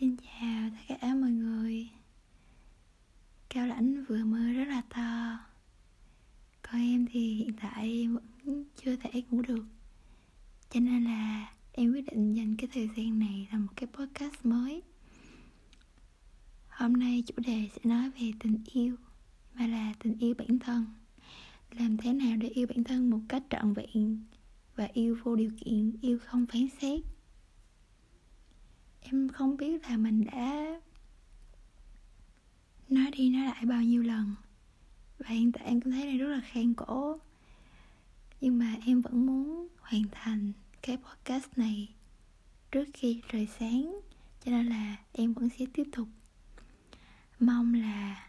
Xin chào tất cả mọi người. Cao lãnh vừa mưa rất là to. Còn em thì hiện tại vẫn chưa thể ngủ được. Cho nên là em quyết định dành cái thời gian này làm một cái podcast mới. Hôm nay chủ đề sẽ nói về tình yêu Mà là tình yêu bản thân. Làm thế nào để yêu bản thân một cách trọn vẹn Và yêu vô điều kiện, yêu không phán xét? Em không biết là mình đã nói đi nói lại bao nhiêu lần. Và hiện tại em cũng thấy này rất là khen cổ. Nhưng mà em vẫn muốn hoàn thành cái podcast này trước khi trời sáng, cho nên là em vẫn sẽ tiếp tục. Mong là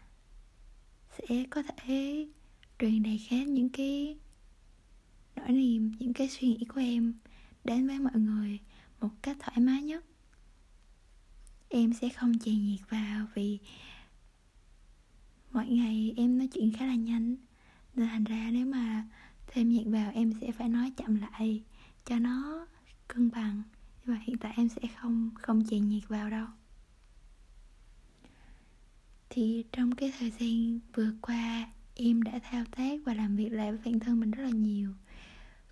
sẽ có thể truyền đạt khác những cái nỗi niềm, những cái suy nghĩ của em đến với mọi người một cách thoải mái nhất em sẽ không chèn nhiệt vào vì mỗi ngày em nói chuyện khá là nhanh. Nên thành ra nếu mà thêm nhiệt vào, em sẽ phải nói chậm lại cho nó cân bằng. Nhưng mà hiện tại em sẽ không không chèn nhiệt vào đâu. Thì trong cái thời gian vừa qua, em đã thao tác và làm việc lại với bản thân mình rất là nhiều.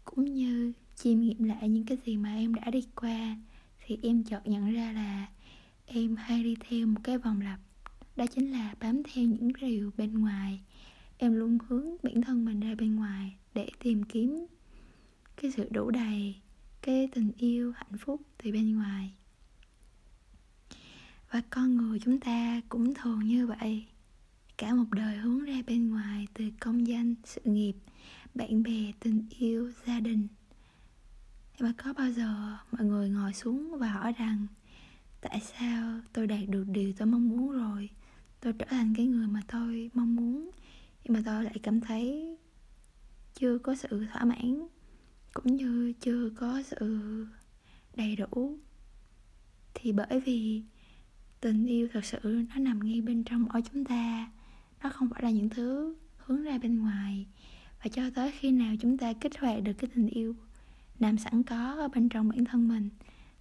Cũng như chiêm nghiệm lại những cái gì mà em đã đi qua, thì em chợt nhận ra là em hay đi theo một cái vòng lặp, đó chính là bám theo những điều bên ngoài. Em luôn hướng bản thân mình ra bên ngoài để tìm kiếm cái sự đủ đầy, cái tình yêu, hạnh phúc từ bên ngoài. Và con người chúng ta cũng thường như vậy. Cả một đời hướng ra bên ngoài từ công danh, sự nghiệp, bạn bè, tình yêu, gia đình. Mà có bao giờ mọi người ngồi xuống và hỏi rằng tại sao tôi đạt được điều tôi mong muốn rồi? Tôi trở thành cái người mà tôi mong muốn. Nhưng mà tôi lại cảm thấy chưa có sự thỏa mãn, cũng như chưa có sự đầy đủ. Thì bởi vì tình yêu thật sự nó nằm ngay bên trong mỗi chúng ta. Nó không phải là những thứ hướng ra bên ngoài. Và cho tới khi nào chúng ta kích hoạt được cái tình yêu nằm sẵn có ở bên trong bản thân mình,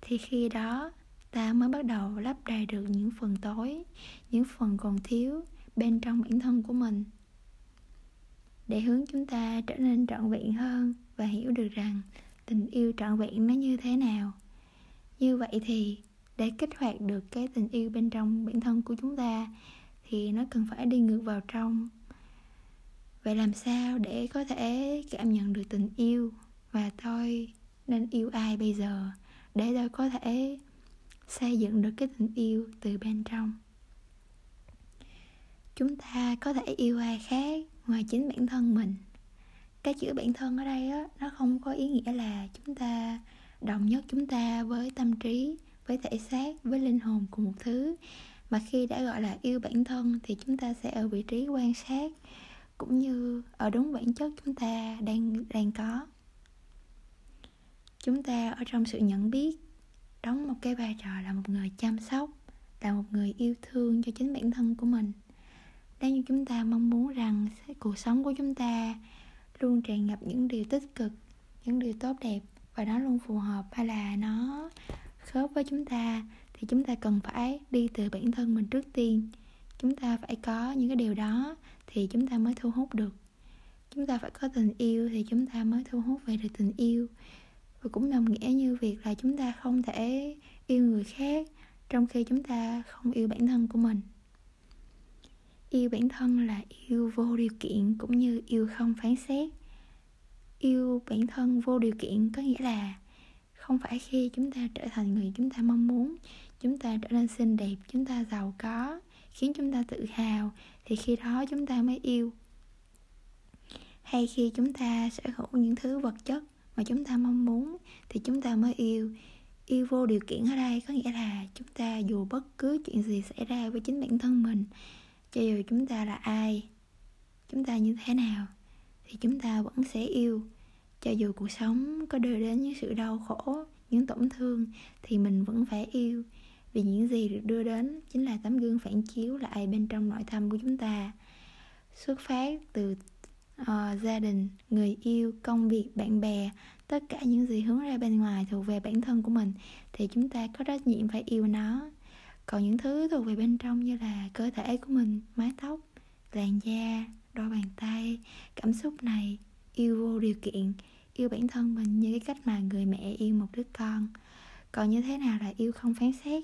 thì khi đó ta mới bắt đầu lấp đầy được những phần tối, những phần còn thiếu bên trong bản thân của mình. Để hướng chúng ta trở nên trọn vẹn hơn và hiểu được rằng tình yêu trọn vẹn nó như thế nào. Như vậy thì, để kích hoạt được cái tình yêu bên trong bản thân của chúng ta, thì nó cần phải đi ngược vào trong. Vậy làm sao để có thể cảm nhận được tình yêu và tôi nên yêu ai bây giờ, để tôi có thể xây dựng được cái tình yêu từ bên trong. Chúng ta có thể yêu ai khác ngoài chính bản thân mình. Cái chữ bản thân ở đây á, nó không có ý nghĩa là chúng ta đồng nhất chúng ta với tâm trí, với thể xác, với linh hồn của một thứ. Mà khi đã gọi là yêu bản thân thì chúng ta sẽ ở vị trí quan sát, cũng như ở đúng bản chất chúng ta đang đang có. Chúng ta ở trong sự nhận biết đóng một cái vai trò là một người chăm sóc, là một người yêu thương cho chính bản thân của mình. Nếu như chúng ta mong muốn rằng cuộc sống của chúng ta luôn tràn ngập những điều tích cực, những điều tốt đẹp và nó luôn phù hợp hay là nó khớp với chúng ta, thì chúng ta cần phải đi từ bản thân mình trước tiên. Chúng ta phải có những cái điều đó thì chúng ta mới thu hút được. Chúng ta phải có tình yêu thì chúng ta mới thu hút về được tình yêu và cũng đồng nghĩa như việc là chúng ta không thể yêu người khác trong khi chúng ta không yêu bản thân của mình. Yêu bản thân là yêu vô điều kiện cũng như yêu không phán xét. Yêu bản thân vô điều kiện có nghĩa là không phải khi chúng ta trở thành người chúng ta mong muốn, chúng ta trở nên xinh đẹp, chúng ta giàu có, khiến chúng ta tự hào, thì khi đó chúng ta mới yêu. Hay khi chúng ta sở hữu những thứ vật chất mà chúng ta mong muốn thì chúng ta mới yêu. Yêu vô điều kiện ở đây có nghĩa là chúng ta dù bất cứ chuyện gì xảy ra với chính bản thân mình, cho dù chúng ta là ai, chúng ta như thế nào thì chúng ta vẫn sẽ yêu. Cho dù cuộc sống có đưa đến những sự đau khổ, những tổn thương thì mình vẫn phải yêu. Vì những gì được đưa đến chính là tấm gương phản chiếu lại bên trong nội tâm của chúng ta. Xuất phát từ uh, gia đình người yêu công việc bạn bè tất cả những gì hướng ra bên ngoài thuộc về bản thân của mình thì chúng ta có trách nhiệm phải yêu nó. Còn những thứ thuộc về bên trong như là cơ thể của mình mái tóc làn da đôi bàn tay cảm xúc này yêu vô điều kiện yêu bản thân mình như cái cách mà người mẹ yêu một đứa con. Còn như thế nào là yêu không phán xét?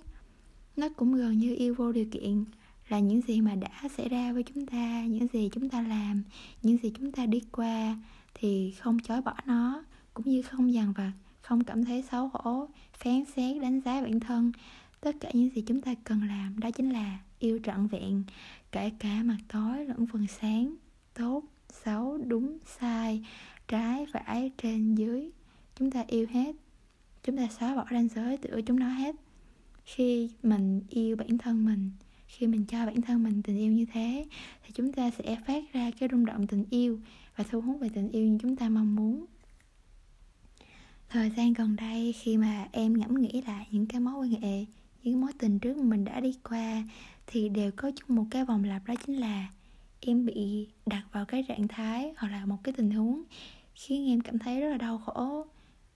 Nó cũng gần như yêu vô điều kiện là những gì mà đã xảy ra với chúng ta, những gì chúng ta làm, những gì chúng ta đi qua thì không chối bỏ nó, cũng như không dằn vặt, không cảm thấy xấu hổ, phán xét, đánh giá bản thân. Tất cả những gì chúng ta cần làm đó chính là yêu trọn vẹn, kể cả mặt tối lẫn phần sáng, tốt, xấu, đúng, sai, trái, phải, trên, dưới. Chúng ta yêu hết, chúng ta xóa bỏ ranh giới giữa chúng nó hết. Khi mình yêu bản thân mình khi mình cho bản thân mình tình yêu như thế, thì chúng ta sẽ phát ra cái rung động tình yêu và thu hút về tình yêu như chúng ta mong muốn. Thời gian gần đây, khi mà em ngẫm nghĩ lại những cái mối quan hệ, những mối tình trước mà mình đã đi qua, thì đều có chung một cái vòng lặp, đó chính là em bị đặt vào cái trạng thái hoặc là một cái tình huống khiến em cảm thấy rất là đau khổ,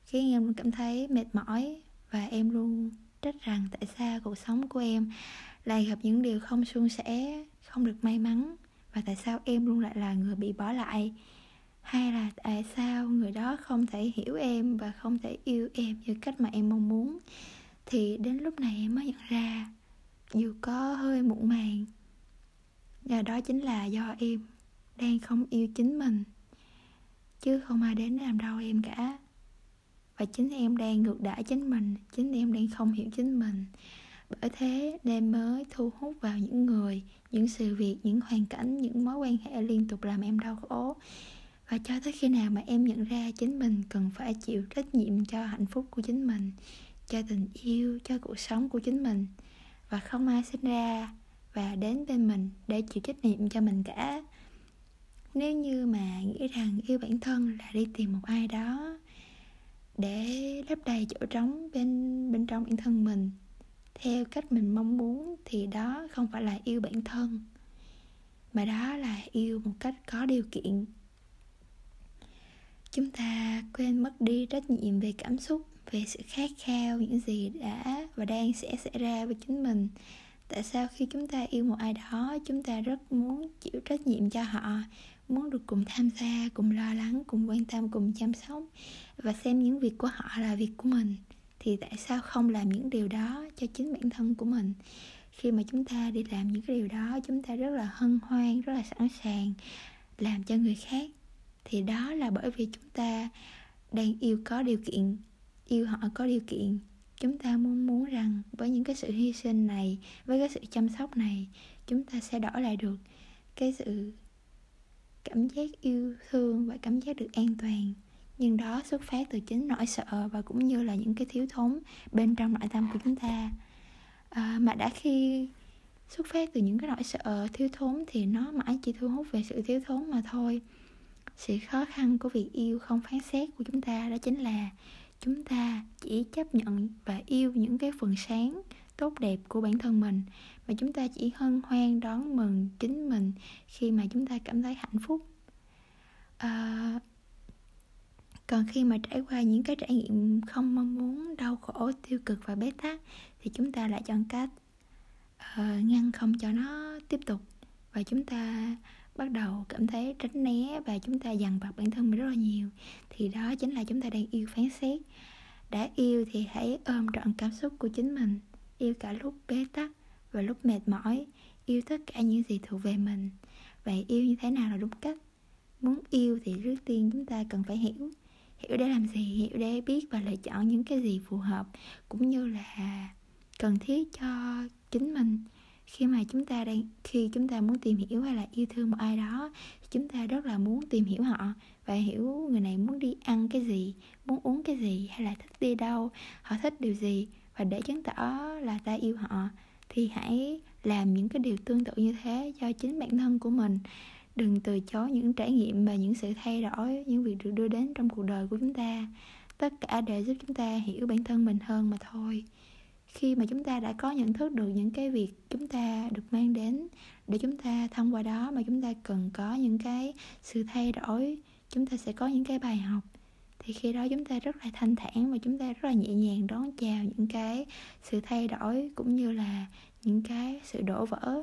khiến em cảm thấy mệt mỏi và em luôn trách rằng tại sao cuộc sống của em lại gặp những điều không suôn sẻ, không được may mắn. Và tại sao em luôn lại là người bị bỏ lại? Hay là tại sao người đó không thể hiểu em và không thể yêu em như cách mà em mong muốn? Thì đến lúc này em mới nhận ra, dù có hơi muộn màng và đó chính là do em đang không yêu chính mình. Chứ không ai đến làm đau em cả. Và chính em đang ngược đãi chính mình, chính em đang không hiểu chính mình bởi thế nên mới thu hút vào những người, những sự việc, những hoàn cảnh, những mối quan hệ liên tục làm em đau khổ. Và cho tới khi nào mà em nhận ra chính mình cần phải chịu trách nhiệm cho hạnh phúc của chính mình, cho tình yêu, cho cuộc sống của chính mình, và không ai sinh ra và đến bên mình để chịu trách nhiệm cho mình cả. Nếu như mà nghĩ rằng yêu bản thân là đi tìm một ai đó để lấp đầy chỗ trống bên bên trong bản thân mình theo cách mình mong muốn thì đó không phải là yêu bản thân, mà đó là yêu một cách có điều kiện. Chúng ta quên mất đi trách nhiệm về cảm xúc, về sự khát khao những gì đã và đang sẽ xảy ra với chính mình. Tại sao khi chúng ta yêu một ai đó, chúng ta rất muốn chịu trách nhiệm cho họ, muốn được cùng tham gia, cùng lo lắng, cùng quan tâm, cùng chăm sóc và xem những việc của họ là việc của mình? Thì tại sao không làm những điều đó cho chính bản thân của mình? Khi mà chúng ta đi làm những cái điều đó, chúng ta rất là hân hoan, rất là sẵn sàng làm cho người khác. Thì đó là bởi vì chúng ta đang yêu có điều kiện, yêu họ có điều kiện. Chúng ta muốn muốn rằng với những cái sự hy sinh này, với cái sự chăm sóc này, chúng ta sẽ đổi lại được cái sự cảm giác yêu thương và cảm giác được an toàn nhưng đó xuất phát từ chính nỗi sợ và cũng như là những cái thiếu thốn bên trong nội tâm của chúng ta. À, mà đã khi xuất phát từ những cái nỗi sợ thiếu thốn thì nó mãi chỉ thu hút về sự thiếu thốn mà thôi. Sự khó khăn của việc yêu không phán xét của chúng ta đó chính là chúng ta chỉ chấp nhận và yêu những cái phần sáng tốt đẹp của bản thân mình. Và chúng ta chỉ hân hoan đón mừng chính mình khi mà chúng ta cảm thấy hạnh phúc. À, còn khi mà trải qua những cái trải nghiệm không mong muốn đau khổ tiêu cực và bế tắc thì chúng ta lại chọn cách uh, ngăn không cho nó tiếp tục. Và chúng ta bắt đầu cảm thấy tránh né và chúng ta dằn vặt bản thân mình rất là nhiều. Thì đó chính là chúng ta đang yêu phán xét. Đã yêu thì hãy ôm trọn cảm xúc của chính mình. Yêu cả lúc bế tắc và lúc mệt mỏi. Yêu tất cả những gì thuộc về mình. Vậy yêu như thế nào là đúng cách? Muốn yêu thì trước tiên chúng ta cần phải hiểu hiểu để làm gì, hiểu để biết và lựa chọn những cái gì phù hợp, cũng như là cần thiết cho chính mình. Khi mà chúng ta đang, khi chúng ta muốn tìm hiểu hay là yêu thương một ai đó, chúng ta rất là muốn tìm hiểu họ và hiểu người này muốn đi ăn cái gì, muốn uống cái gì hay là thích đi đâu, họ thích điều gì. Và để chứng tỏ là ta yêu họ, thì hãy làm những cái điều tương tự như thế cho chính bản thân của mình đừng từ chối những trải nghiệm và những sự thay đổi, những việc được đưa đến trong cuộc đời của chúng ta. Tất cả để giúp chúng ta hiểu bản thân mình hơn mà thôi. Khi mà chúng ta đã có nhận thức được những cái việc chúng ta được mang đến, để chúng ta thông qua đó mà chúng ta cần có những cái sự thay đổi, chúng ta sẽ có những cái bài học. Thì khi đó chúng ta rất là thanh thản và chúng ta rất là nhẹ nhàng đón chào những cái sự thay đổi cũng như là những cái sự đổ vỡ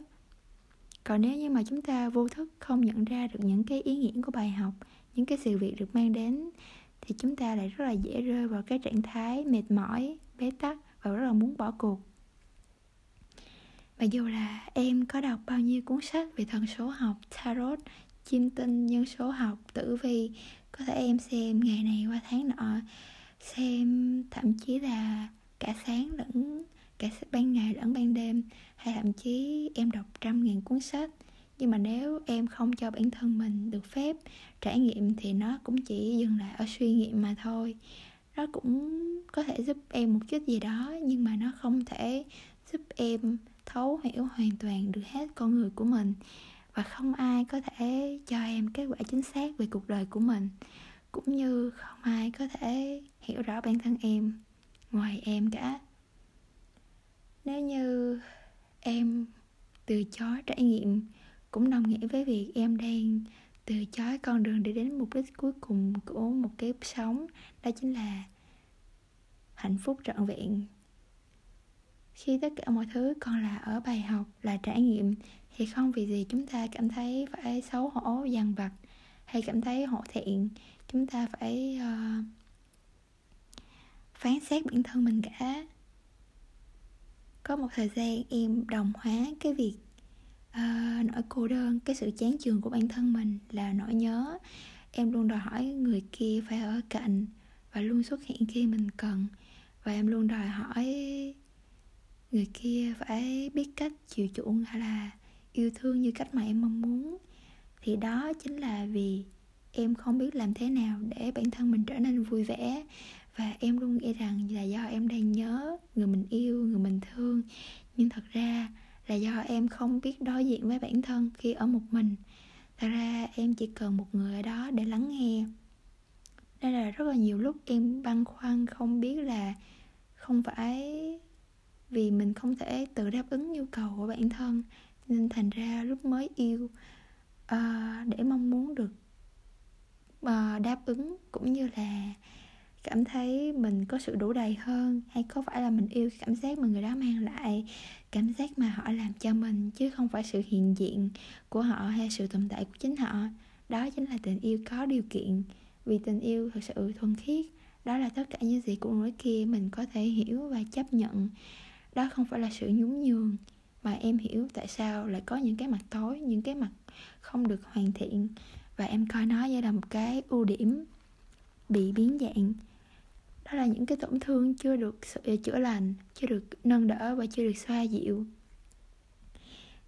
còn nếu như mà chúng ta vô thức không nhận ra được những cái ý nghĩa của bài học, những cái sự việc được mang đến, thì chúng ta lại rất là dễ rơi vào cái trạng thái mệt mỏi, bế tắc và rất là muốn bỏ cuộc. Và dù là em có đọc bao nhiêu cuốn sách về thần số học, tarot chiêm tinh, nhân số học, tử vi, có thể em xem ngày này qua tháng nọ, xem thậm chí là cả sáng lẫn cả ban ngày lẫn ban đêm, hay thậm chí em đọc trăm ngàn cuốn sách. Nhưng mà nếu em không cho bản thân mình được phép trải nghiệm thì nó cũng chỉ dừng lại ở suy nghiệm mà thôi. Nó cũng có thể giúp em một chút gì đó, nhưng mà nó không thể giúp em thấu hiểu hoàn toàn được hết con người của mình. Và không ai có thể cho em kết quả chính xác về cuộc đời của mình. Cũng như không ai có thể hiểu rõ bản thân em ngoài em cả nếu như em từ chối trải nghiệm cũng đồng nghĩa với việc em đang từ chối con đường để đến mục đích cuối cùng của một kiếp sống đó chính là hạnh phúc trọn vẹn. Khi tất cả mọi thứ còn là ở bài học là trải nghiệm thì không vì gì chúng ta cảm thấy phải xấu hổ dằn vặt hay cảm thấy hổ thẹn. Chúng ta phải uh, phán xét bản thân mình cả có một thời gian em đồng hóa cái việc uh, nỗi cô đơn cái sự chán chường của bản thân mình là nỗi nhớ. Em luôn đòi hỏi người kia phải ở cạnh và luôn xuất hiện khi mình cần. Và em luôn đòi hỏi người kia phải biết cách chịu chuộng hay là yêu thương như cách mà em mong muốn. Thì đó chính là vì em không biết làm thế nào để bản thân mình trở nên vui vẻ và em luôn nghĩ rằng là do em đang nhớ người mình yêu người mình thương. Nhưng thật ra là do em không biết đối diện với bản thân khi ở một mình. Thật ra em chỉ cần một người ở đó để lắng nghe. Đây là rất là nhiều lúc em băn khoăn không biết là không phải vì mình không thể tự đáp ứng nhu cầu của bản thân. Nên thành ra lúc mới yêu uh, để mong muốn được uh, đáp ứng cũng như là cảm thấy mình có sự đủ đầy hơn, hay có phải là mình yêu cảm giác mà người đó mang lại, cảm giác mà họ làm cho mình, chứ không phải sự hiện diện của họ hay sự tồn tại của chính họ. Đó chính là tình yêu có điều kiện, vì tình yêu thật sự thuần khiết. Đó là tất cả những gì của người kia mình có thể hiểu và chấp nhận. Đó không phải là sự nhún nhường, mà em hiểu tại sao lại có những cái mặt tối, những cái mặt không được hoàn thiện. Và em coi nó như là một cái ưu điểm bị biến dạng đó là những cái tổn thương chưa được ờ, chữa lành, chưa được nâng đỡ và chưa được xoa dịu.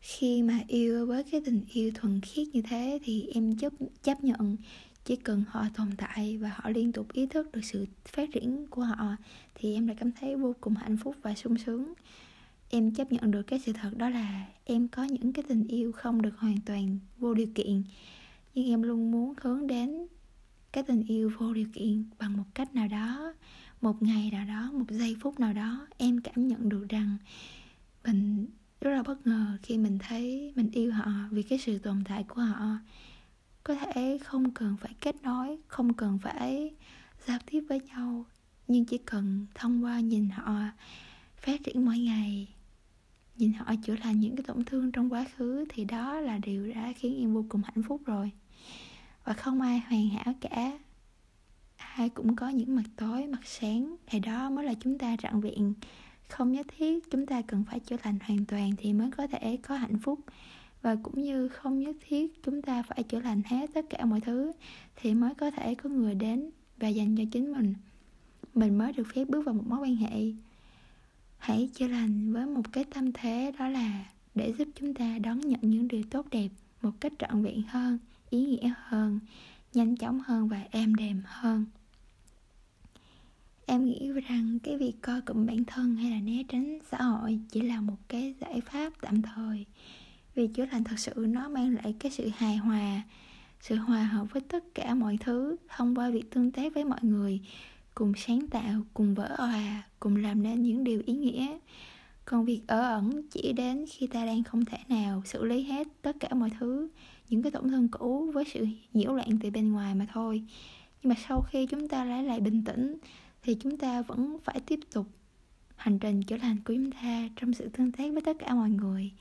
Khi mà yêu với cái tình yêu thuần khiết như thế thì em chấp chấp nhận chỉ cần họ tồn tại và họ liên tục ý thức được sự phát triển của họ thì em đã cảm thấy vô cùng hạnh phúc và sung sướng. Em chấp nhận được cái sự thật đó là em có những cái tình yêu không được hoàn toàn vô điều kiện, nhưng em luôn muốn hướng đến cái tình yêu vô điều kiện bằng một cách nào đó, một ngày nào đó, một giây phút nào đó, em cảm nhận được rằng mình rất là bất ngờ khi mình thấy mình yêu họ vì cái sự tồn tại của họ. Có thể không cần phải kết nối, không cần phải giao tiếp với nhau, nhưng chỉ cần thông qua nhìn họ, phát triển mỗi ngày, nhìn họ chữa lành những cái tổn thương trong quá khứ, thì đó là điều đã khiến em vô cùng hạnh phúc rồi và không ai hoàn hảo cả. Ai cũng có những mặt tối, mặt sáng. Thì đó mới là chúng ta rạng vẹn. Không nhất thiết chúng ta cần phải chữa lành hoàn toàn thì mới có thể có hạnh phúc. Và cũng như không nhất thiết chúng ta phải chữa lành hết tất cả mọi thứ thì mới có thể có người đến và dành cho chính mình. Mình mới được phép bước vào một mối quan hệ. Hãy chữa lành với một cái tâm thế đó là để giúp chúng ta đón nhận những điều tốt đẹp một cách trọn vẹn hơn ý nghĩa hơn, nhanh chóng hơn và êm đềm hơn. Em nghĩ rằng cái việc coi cụm bản thân hay là né tránh xã hội chỉ là một cái giải pháp tạm thời, vì chữa lành thật sự nó mang lại cái sự hài hòa, sự hòa hợp với tất cả mọi thứ thông qua việc tương tác với mọi người, cùng sáng tạo, cùng vỡ hòa cùng làm nên những điều ý nghĩa còn việc ở ẩn chỉ đến khi ta đang không thể nào xử lý hết tất cả mọi thứ, những cái tổn thương cũ với sự nhiễu loạn từ bên ngoài mà thôi. Nhưng mà sau khi chúng ta lấy lại bình tĩnh, thì chúng ta vẫn phải tiếp tục hành trình chữa lành của chúng ta trong sự tương tác với tất cả mọi người.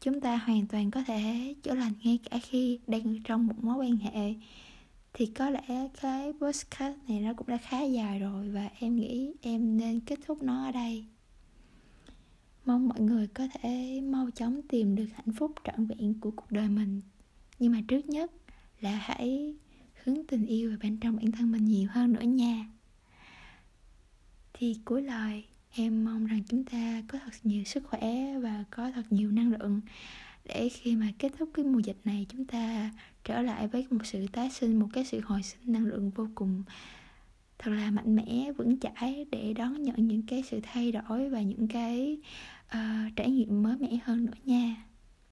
Chúng ta hoàn toàn có thể chữa lành ngay cả khi đang trong một mối quan hệ. Thì có lẽ cái podcast này nó cũng đã khá dài rồi và em nghĩ em nên kết thúc nó ở đây mong mọi người có thể mau chóng tìm được hạnh phúc trọn vẹn của cuộc đời mình. Nhưng mà trước nhất là hãy hướng tình yêu về bên trong bản thân mình nhiều hơn nữa nha. Thì cuối lời, em mong rằng chúng ta có thật nhiều sức khỏe và có thật nhiều năng lượng để khi mà kết thúc cái mùa dịch này chúng ta trở lại với một sự tái sinh, một cái sự hồi sinh năng lượng vô cùng thật là mạnh mẽ vững chãi để đón nhận những cái sự thay đổi và những cái uh, trải nghiệm mới mẻ hơn nữa nha.